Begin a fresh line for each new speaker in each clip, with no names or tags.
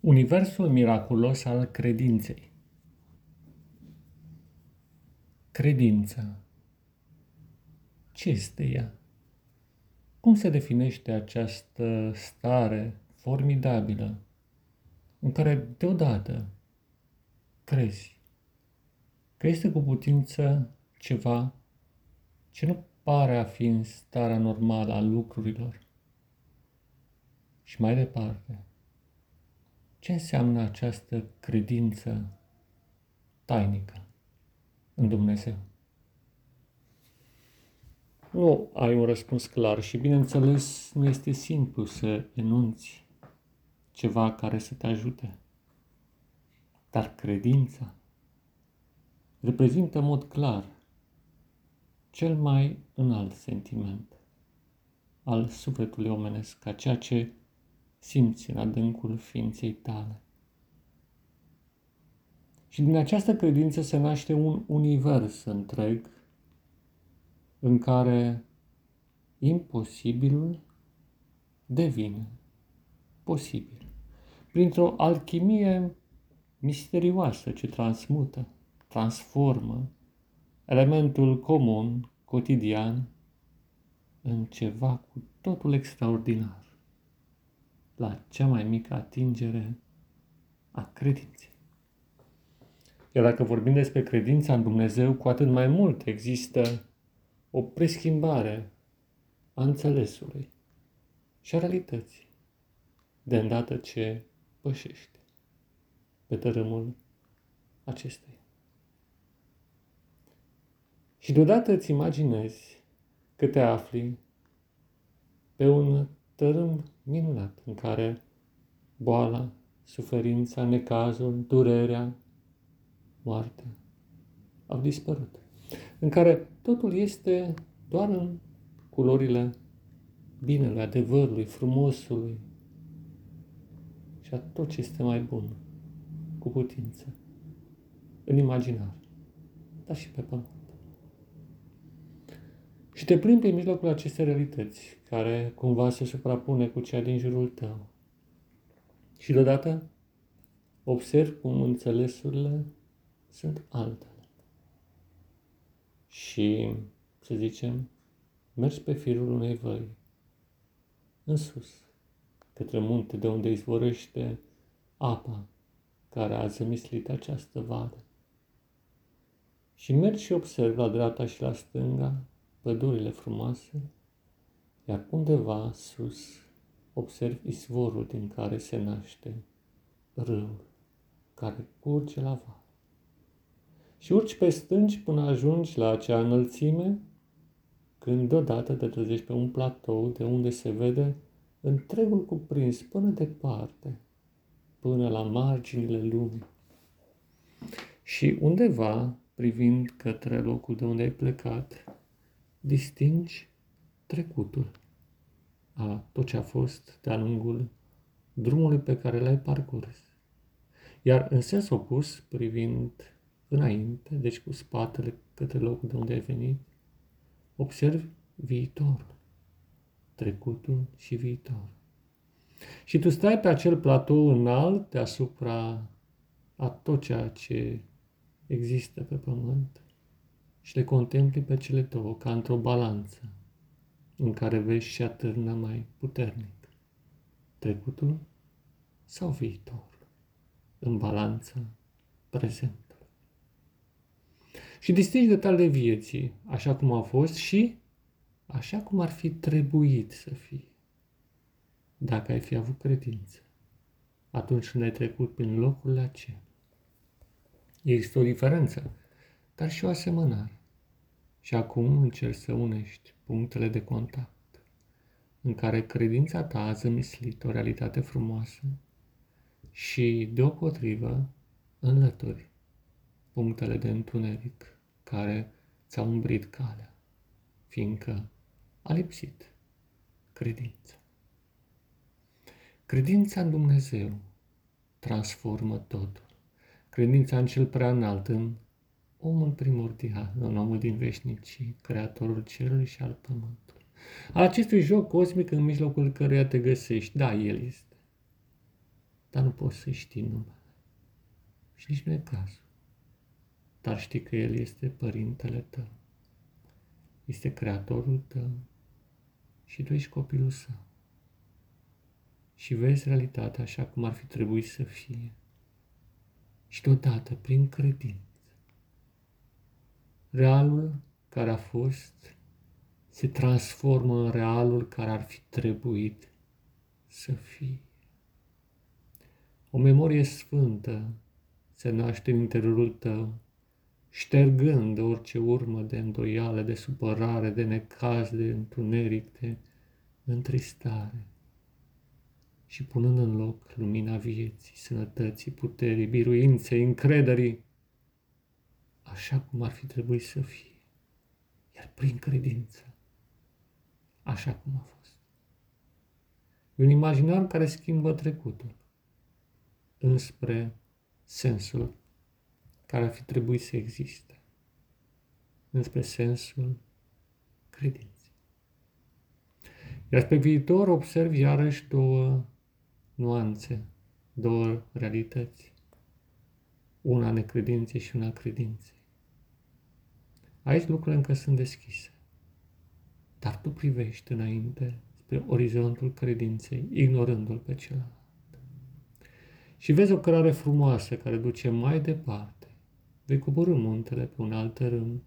Universul miraculos al credinței. Credința. Ce este ea? Cum se definește această stare formidabilă în care deodată crezi că este cu putință ceva ce nu pare a fi în starea normală a lucrurilor? Și mai departe, ce înseamnă această credință tainică în Dumnezeu? Nu ai un răspuns clar și, bineînțeles, nu este simplu să enunți ceva care să te ajute. Dar credința reprezintă în mod clar cel mai înalt sentiment al sufletului omenesc, ca ceea ce simți în adâncul ființei tale. Și din această credință se naște un univers întreg în care imposibilul devine posibil. Printr-o alchimie misterioasă ce transmută, transformă elementul comun, cotidian, în ceva cu totul extraordinar la cea mai mică atingere a credinței. Iar dacă vorbim despre credința în Dumnezeu, cu atât mai mult există o preschimbare a înțelesului și a realității, de îndată ce pășește pe tărâmul acestei. Și deodată îți imaginezi că te afli pe un tărâm minunat în care boala, suferința, necazul, durerea, moartea au dispărut. În care totul este doar în culorile binelui, adevărului, frumosului și a tot ce este mai bun, cu putință, în imaginar, dar și pe pământ. Și te plimbi în mijlocul acestei realități, care cumva se suprapune cu cea din jurul tău. Și deodată observ cum înțelesurile sunt altele. Și, să zicem, mergi pe firul unei văi, în sus, către munte de unde izvorăște apa care a zămislit această vale. Și mergi și observi la dreapta și la stânga pădurile frumoase, iar undeva sus observ izvorul din care se naște râul care curge la val. Și urci pe stânci până ajungi la acea înălțime, când deodată te trezești pe un platou de unde se vede întregul cuprins până departe, până la marginile lumii. Și undeva, privind către locul de unde ai plecat, distingi trecutul a tot ce a fost de-a lungul drumului pe care l-ai parcurs. Iar în sens opus, privind înainte, deci cu spatele către locul de unde ai venit, observi viitorul, trecutul și viitor. Și tu stai pe acel platou înalt deasupra a tot ceea ce există pe pământ și le contempli pe cele două ca într-o balanță în care vezi și atârnă mai puternic trecutul sau viitor în balanța prezentului. Și distingi detalile vieții așa cum a fost și așa cum ar fi trebuit să fie. Dacă ai fi avut credință, atunci când ai trecut prin locurile acelea. Există o diferență, dar și o asemănare. Și acum încerci să unești punctele de contact în care credința ta a zămislit o realitate frumoasă și, deopotrivă, înlături punctele de întuneric care ți-au umbrit calea, fiindcă a lipsit credința. Credința în Dumnezeu transformă totul. Credința în cel prea înalt, în omul primordial, în omul din veșnicii, creatorul cerului și al pământului. Al acestui joc cosmic în mijlocul căruia te găsești, da, el este. dar nu poți să știi numele. Și nici nu e cazul. Dar știi că El este Părintele tău. Este Creatorul tău și tu ești copilul său. Și vezi realitatea așa cum ar fi trebuit să fie. Și deodată, prin credință, realul care a fost se transformă în realul care ar fi trebuit să fie. O memorie sfântă se naște în interiorul tău, ștergând orice urmă de îndoială, de supărare, de necaz, de întuneric, de întristare și punând în loc lumina vieții, sănătății, puterii, biruinței, încrederii, așa cum ar fi trebuit să fie, iar prin credință, așa cum a fost. E un imaginar care schimbă trecutul înspre sensul care ar fi trebuit să existe, înspre sensul credinței. Iar pe viitor observ iarăși două nuanțe, două realități, una necredinței și una credinței. Aici lucrurile încă sunt deschise, dar tu privești înainte spre orizontul credinței, ignorându-l pe celălalt. Și vezi o cărare frumoasă care duce mai departe. Vei coborâ muntele pe un alt râm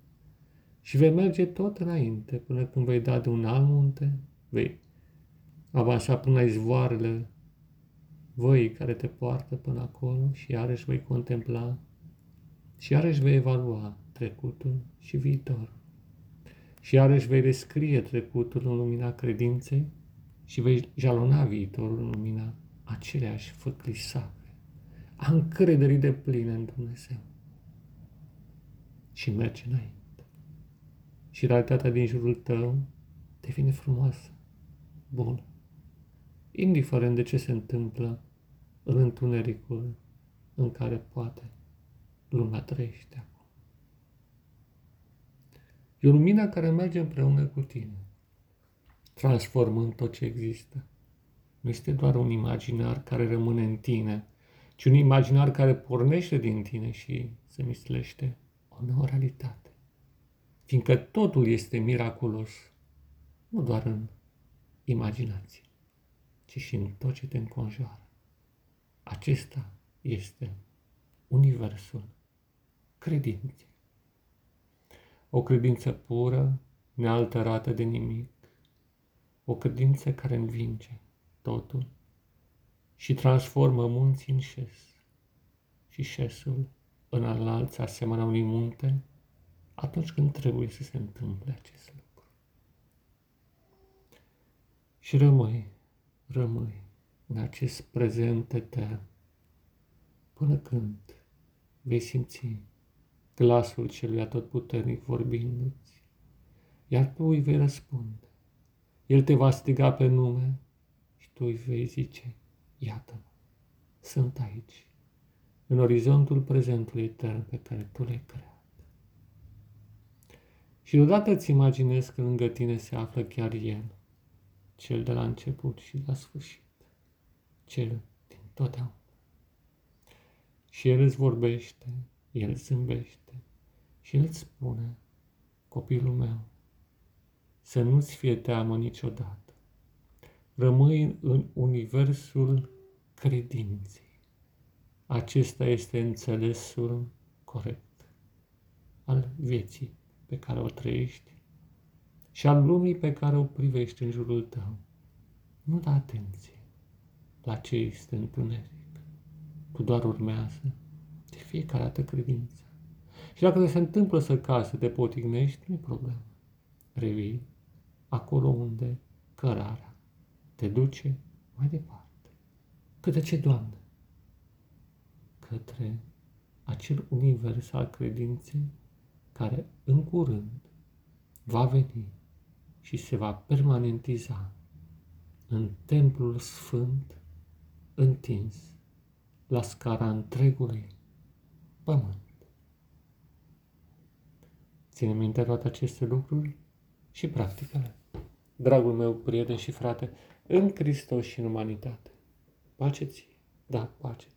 și vei merge tot înainte până când vei da de un alt munte, vei avansa până la izvoarele voi care te poartă până acolo și iarăși vei contempla și iarăși vei evalua trecutul și viitorul. Și iarăși vei descrie trecutul în lumina credinței și vei jalona viitorul în lumina aceleași făcli sacre, a încrederii de pline în Dumnezeu. Și mergi înainte. Și realitatea din jurul tău devine frumoasă, bună indiferent de ce se întâmplă în întunericul în care poate lumea trăiește acum. E o lumină care merge împreună cu tine, transformând tot ce există. Nu este doar un imaginar care rămâne în tine, ci un imaginar care pornește din tine și se mislește o nouă realitate. Fiindcă totul este miraculos, nu doar în imaginație ci și în tot ce te înconjoară. Acesta este Universul credinței. O credință pură, nealterată de nimic, o credință care învinge totul și transformă munții în șes și șesul în înalți asemenea unui munte atunci când trebuie să se întâmple acest lucru. Și rămâi rămâi în acest prezent etern până când vei simți glasul celui atotputernic vorbindu-ți, iar tu îi vei răspunde. El te va striga pe nume și tu îi vei zice, iată-mă, sunt aici, în orizontul prezentului etern pe care tu l-ai creat. Și deodată îți imaginezi că lângă tine se află chiar El, cel de la început și la sfârșit, cel din totdeauna. Și El îți vorbește, El zâmbește și El îți spune, copilul meu, să nu-ți fie teamă niciodată. Rămâi în universul credinței. Acesta este înțelesul corect al vieții pe care o trăiești și al lumii pe care o privești în jurul tău. Nu da atenție la ce este întuneric. Tu doar urmează de fiecare dată credința. Și dacă se întâmplă să case, să te potignești, nu e problemă. Revii acolo unde cărarea te duce mai departe. Către ce, Doamne? Către acel univers al credinței care în curând va veni și se va permanentiza în templul sfânt întins la scara întregului pământ. Ține minte toate aceste lucruri și practică-le. Dragul meu prieten și frate, în Hristos și în umanitate, pace ție! Da, pace